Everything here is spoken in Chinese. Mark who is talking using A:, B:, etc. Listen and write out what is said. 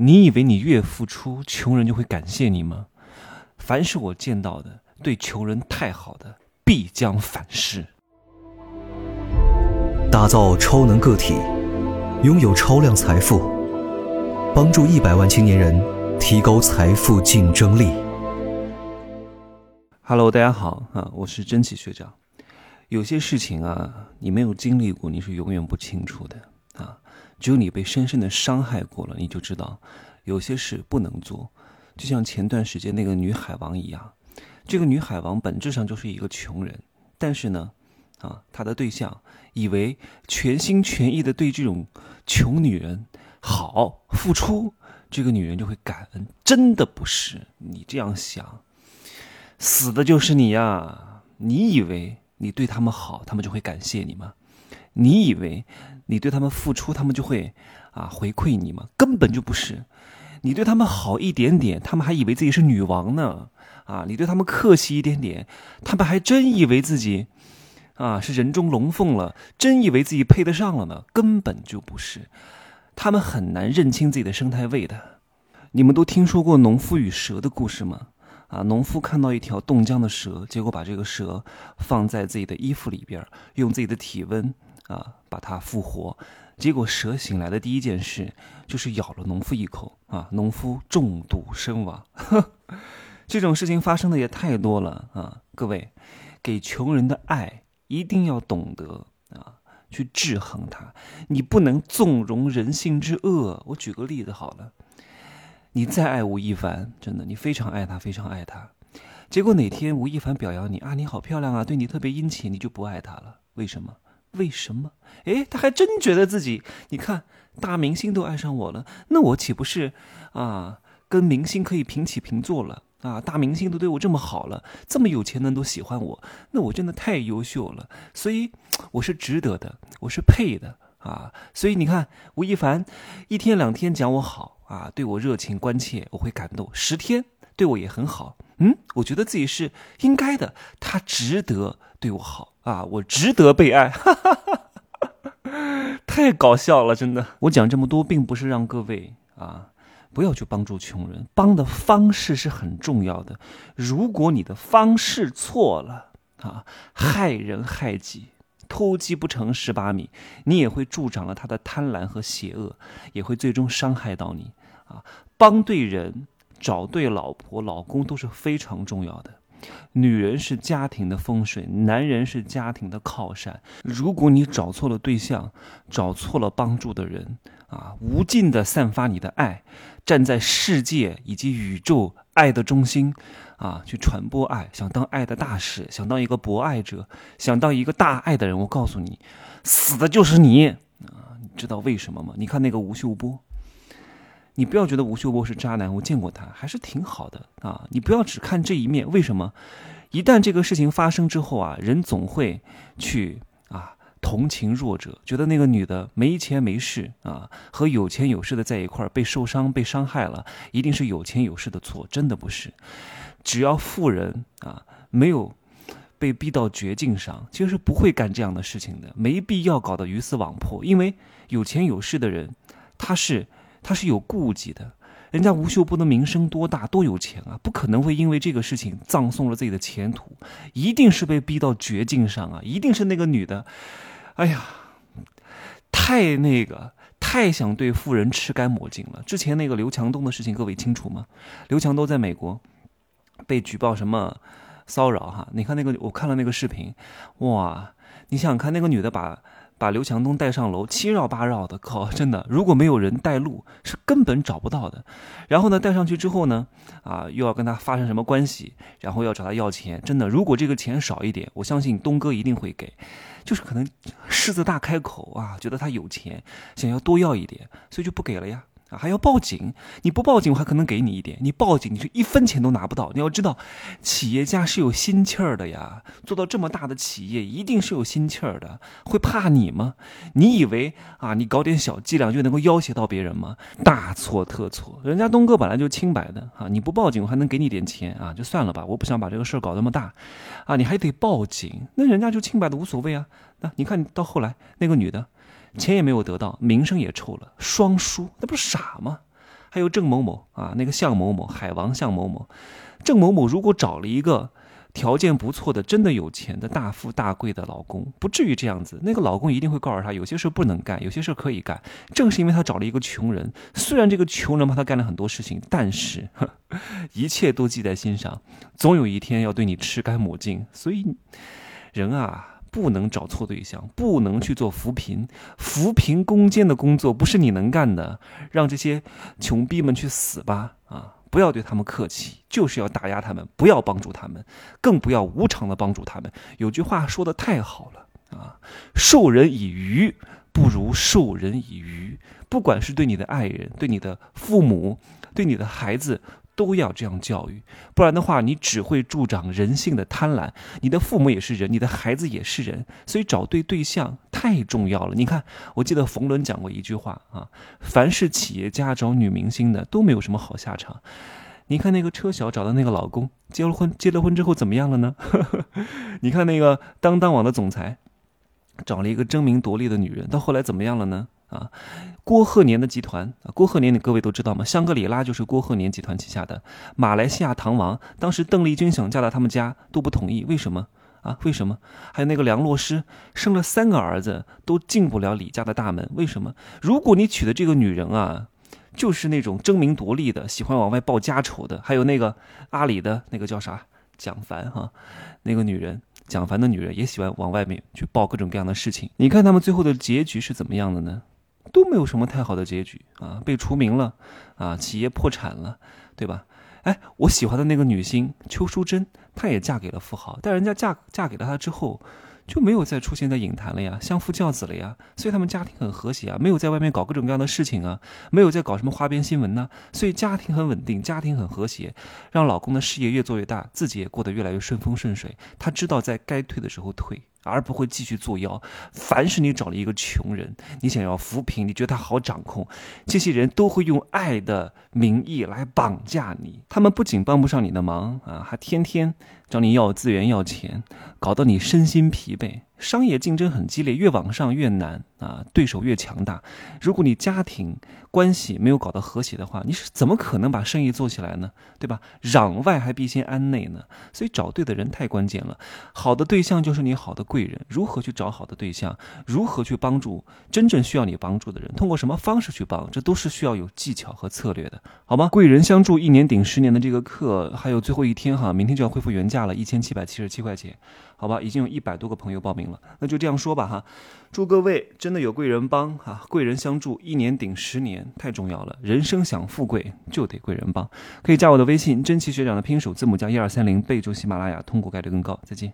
A: 你以为你越付出，穷人就会感谢你吗？凡是我见到的对穷人太好的，必将反噬。
B: 打造超能个体，拥有超量财富，帮助一百万青年人提高财富竞争力。
A: Hello，大家好啊，我是真奇学长。有些事情啊，你没有经历过，你是永远不清楚的啊。只有你被深深的伤害过了，你就知道有些事不能做。就像前段时间那个女海王一样，这个女海王本质上就是一个穷人，但是呢，啊，她的对象以为全心全意的对这种穷女人好付出，这个女人就会感恩，真的不是你这样想，死的就是你呀！你以为你对他们好，他们就会感谢你吗？你以为你对他们付出，他们就会啊回馈你吗？根本就不是。你对他们好一点点，他们还以为自己是女王呢。啊，你对他们客气一点点，他们还真以为自己啊是人中龙凤了，真以为自己配得上了呢。根本就不是。他们很难认清自己的生态位的。你们都听说过农夫与蛇的故事吗？啊，农夫看到一条冻僵的蛇，结果把这个蛇放在自己的衣服里边，用自己的体温。啊，把它复活，结果蛇醒来的第一件事就是咬了农夫一口啊，农夫中毒身亡。这种事情发生的也太多了啊！各位，给穷人的爱一定要懂得啊，去制衡它，你不能纵容人性之恶。我举个例子好了，你再爱吴亦凡，真的，你非常爱他，非常爱他，结果哪天吴亦凡表扬你啊，你好漂亮啊，对你特别殷勤，你就不爱他了，为什么？为什么？哎，他还真觉得自己，你看大明星都爱上我了，那我岂不是啊，跟明星可以平起平坐了啊？大明星都对我这么好了，这么有钱的人都喜欢我，那我真的太优秀了，所以我是值得的，我是配的啊！所以你看，吴亦凡一天两天讲我好啊，对我热情关切，我会感动；十天对我也很好，嗯，我觉得自己是应该的，他值得对我好。啊，我值得被爱，哈哈哈哈太搞笑了，真的。我讲这么多，并不是让各位啊不要去帮助穷人，帮的方式是很重要的。如果你的方式错了啊，害人害己，偷鸡不成蚀把米，你也会助长了他的贪婪和邪恶，也会最终伤害到你啊。帮对人，找对老婆、老公都是非常重要的。女人是家庭的风水，男人是家庭的靠山。如果你找错了对象，找错了帮助的人，啊，无尽的散发你的爱，站在世界以及宇宙爱的中心，啊，去传播爱，想当爱的大使，想当一个博爱者，想当一个大爱的人，我告诉你，死的就是你啊！你知道为什么吗？你看那个吴秀波。你不要觉得吴秀波是渣男，我见过他，还是挺好的啊！你不要只看这一面，为什么？一旦这个事情发生之后啊，人总会去啊同情弱者，觉得那个女的没钱没势啊，和有钱有势的在一块儿被受伤被伤害了，一定是有钱有势的错，真的不是。只要富人啊没有被逼到绝境上，其实是不会干这样的事情的，没必要搞得鱼死网破，因为有钱有势的人他是。他是有顾忌的，人家吴秀波的名声多大，多有钱啊，不可能会因为这个事情葬送了自己的前途，一定是被逼到绝境上啊，一定是那个女的，哎呀，太那个，太想对富人吃干抹净了。之前那个刘强东的事情，各位清楚吗？刘强东在美国被举报什么骚扰哈？你看那个，我看了那个视频，哇，你想想看，那个女的把。把刘强东带上楼，七绕八绕的，靠，真的，如果没有人带路，是根本找不到的。然后呢，带上去之后呢，啊，又要跟他发生什么关系，然后要找他要钱，真的，如果这个钱少一点，我相信东哥一定会给，就是可能狮子大开口啊，觉得他有钱，想要多要一点，所以就不给了呀。啊，还要报警？你不报警，我还可能给你一点；你报警，你是一分钱都拿不到。你要知道，企业家是有心气儿的呀。做到这么大的企业，一定是有心气儿的。会怕你吗？你以为啊，你搞点小伎俩就能够要挟到别人吗？大错特错！人家东哥本来就清白的啊，你不报警，我还能给你点钱啊，就算了吧。我不想把这个事儿搞那么大，啊，你还得报警，那人家就清白的无所谓啊。那你看到后来那个女的。钱也没有得到，名声也臭了，双输，那不是傻吗？还有郑某某啊，那个向某某，海王向某某，郑某某如果找了一个。条件不错的，真的有钱的大富大贵的老公，不至于这样子。那个老公一定会告诉他，有些事不能干，有些事可以干。正是因为他找了一个穷人，虽然这个穷人帮他干了很多事情，但是一切都记在心上，总有一天要对你吃干抹净。所以，人啊，不能找错对象，不能去做扶贫、扶贫攻坚的工作，不是你能干的。让这些穷逼们去死吧！啊。不要对他们客气，就是要打压他们，不要帮助他们，更不要无偿的帮助他们。有句话说的太好了啊，授人以鱼不如授人以渔。不管是对你的爱人、对你的父母、对你的孩子。都要这样教育，不然的话，你只会助长人性的贪婪。你的父母也是人，你的孩子也是人，所以找对对象太重要了。你看，我记得冯仑讲过一句话啊：凡是企业家找女明星的都没有什么好下场。你看那个车晓找的那个老公，结了婚，结了婚之后怎么样了呢？你看那个当当网的总裁，找了一个争名夺利的女人，到后来怎么样了呢？啊，郭鹤年的集团，郭鹤年你各位都知道吗？香格里拉就是郭鹤年集团旗下的。马来西亚唐王，当时邓丽君想嫁到他们家都不同意，为什么啊？为什么？还有那个梁洛施生了三个儿子都进不了李家的大门，为什么？如果你娶的这个女人啊，就是那种争名夺利的，喜欢往外报家丑的，还有那个阿里的那个叫啥蒋凡哈，那个女人。蒋凡的女人也喜欢往外面去报各种各样的事情。你看他们最后的结局是怎么样的呢？都没有什么太好的结局啊，被除名了，啊，企业破产了，对吧？哎，我喜欢的那个女星邱淑贞，她也嫁给了富豪，但人家嫁嫁给了他之后。就没有再出现在影坛了呀，相夫教子了呀，所以他们家庭很和谐啊，没有在外面搞各种各样的事情啊，没有在搞什么花边新闻呢，所以家庭很稳定，家庭很和谐，让老公的事业越做越大，自己也过得越来越顺风顺水。她知道在该退的时候退。而不会继续作妖。凡是你找了一个穷人，你想要扶贫，你觉得他好掌控，这些人都会用爱的名义来绑架你。他们不仅帮不上你的忙啊，还天天找你要资源、要钱，搞得你身心疲惫。商业竞争很激烈，越往上越难啊，对手越强大。如果你家庭关系没有搞得和谐的话，你是怎么可能把生意做起来呢？对吧？攘外还必先安内呢。所以找对的人太关键了。好的对象就是你好的贵人。如何去找好的对象？如何去帮助真正需要你帮助的人？通过什么方式去帮？这都是需要有技巧和策略的，好吗？贵人相助，一年顶十年的这个课还有最后一天哈，明天就要恢复原价了，一千七百七十七块钱。好吧，已经有一百多个朋友报名那就这样说吧哈。祝各位真的有贵人帮哈，贵人相助，一年顶十年，太重要了。人生想富贵就得贵人帮，可以加我的微信，真奇学长的拼手字母加一二三零，备注喜马拉雅，通过概率更高。再见。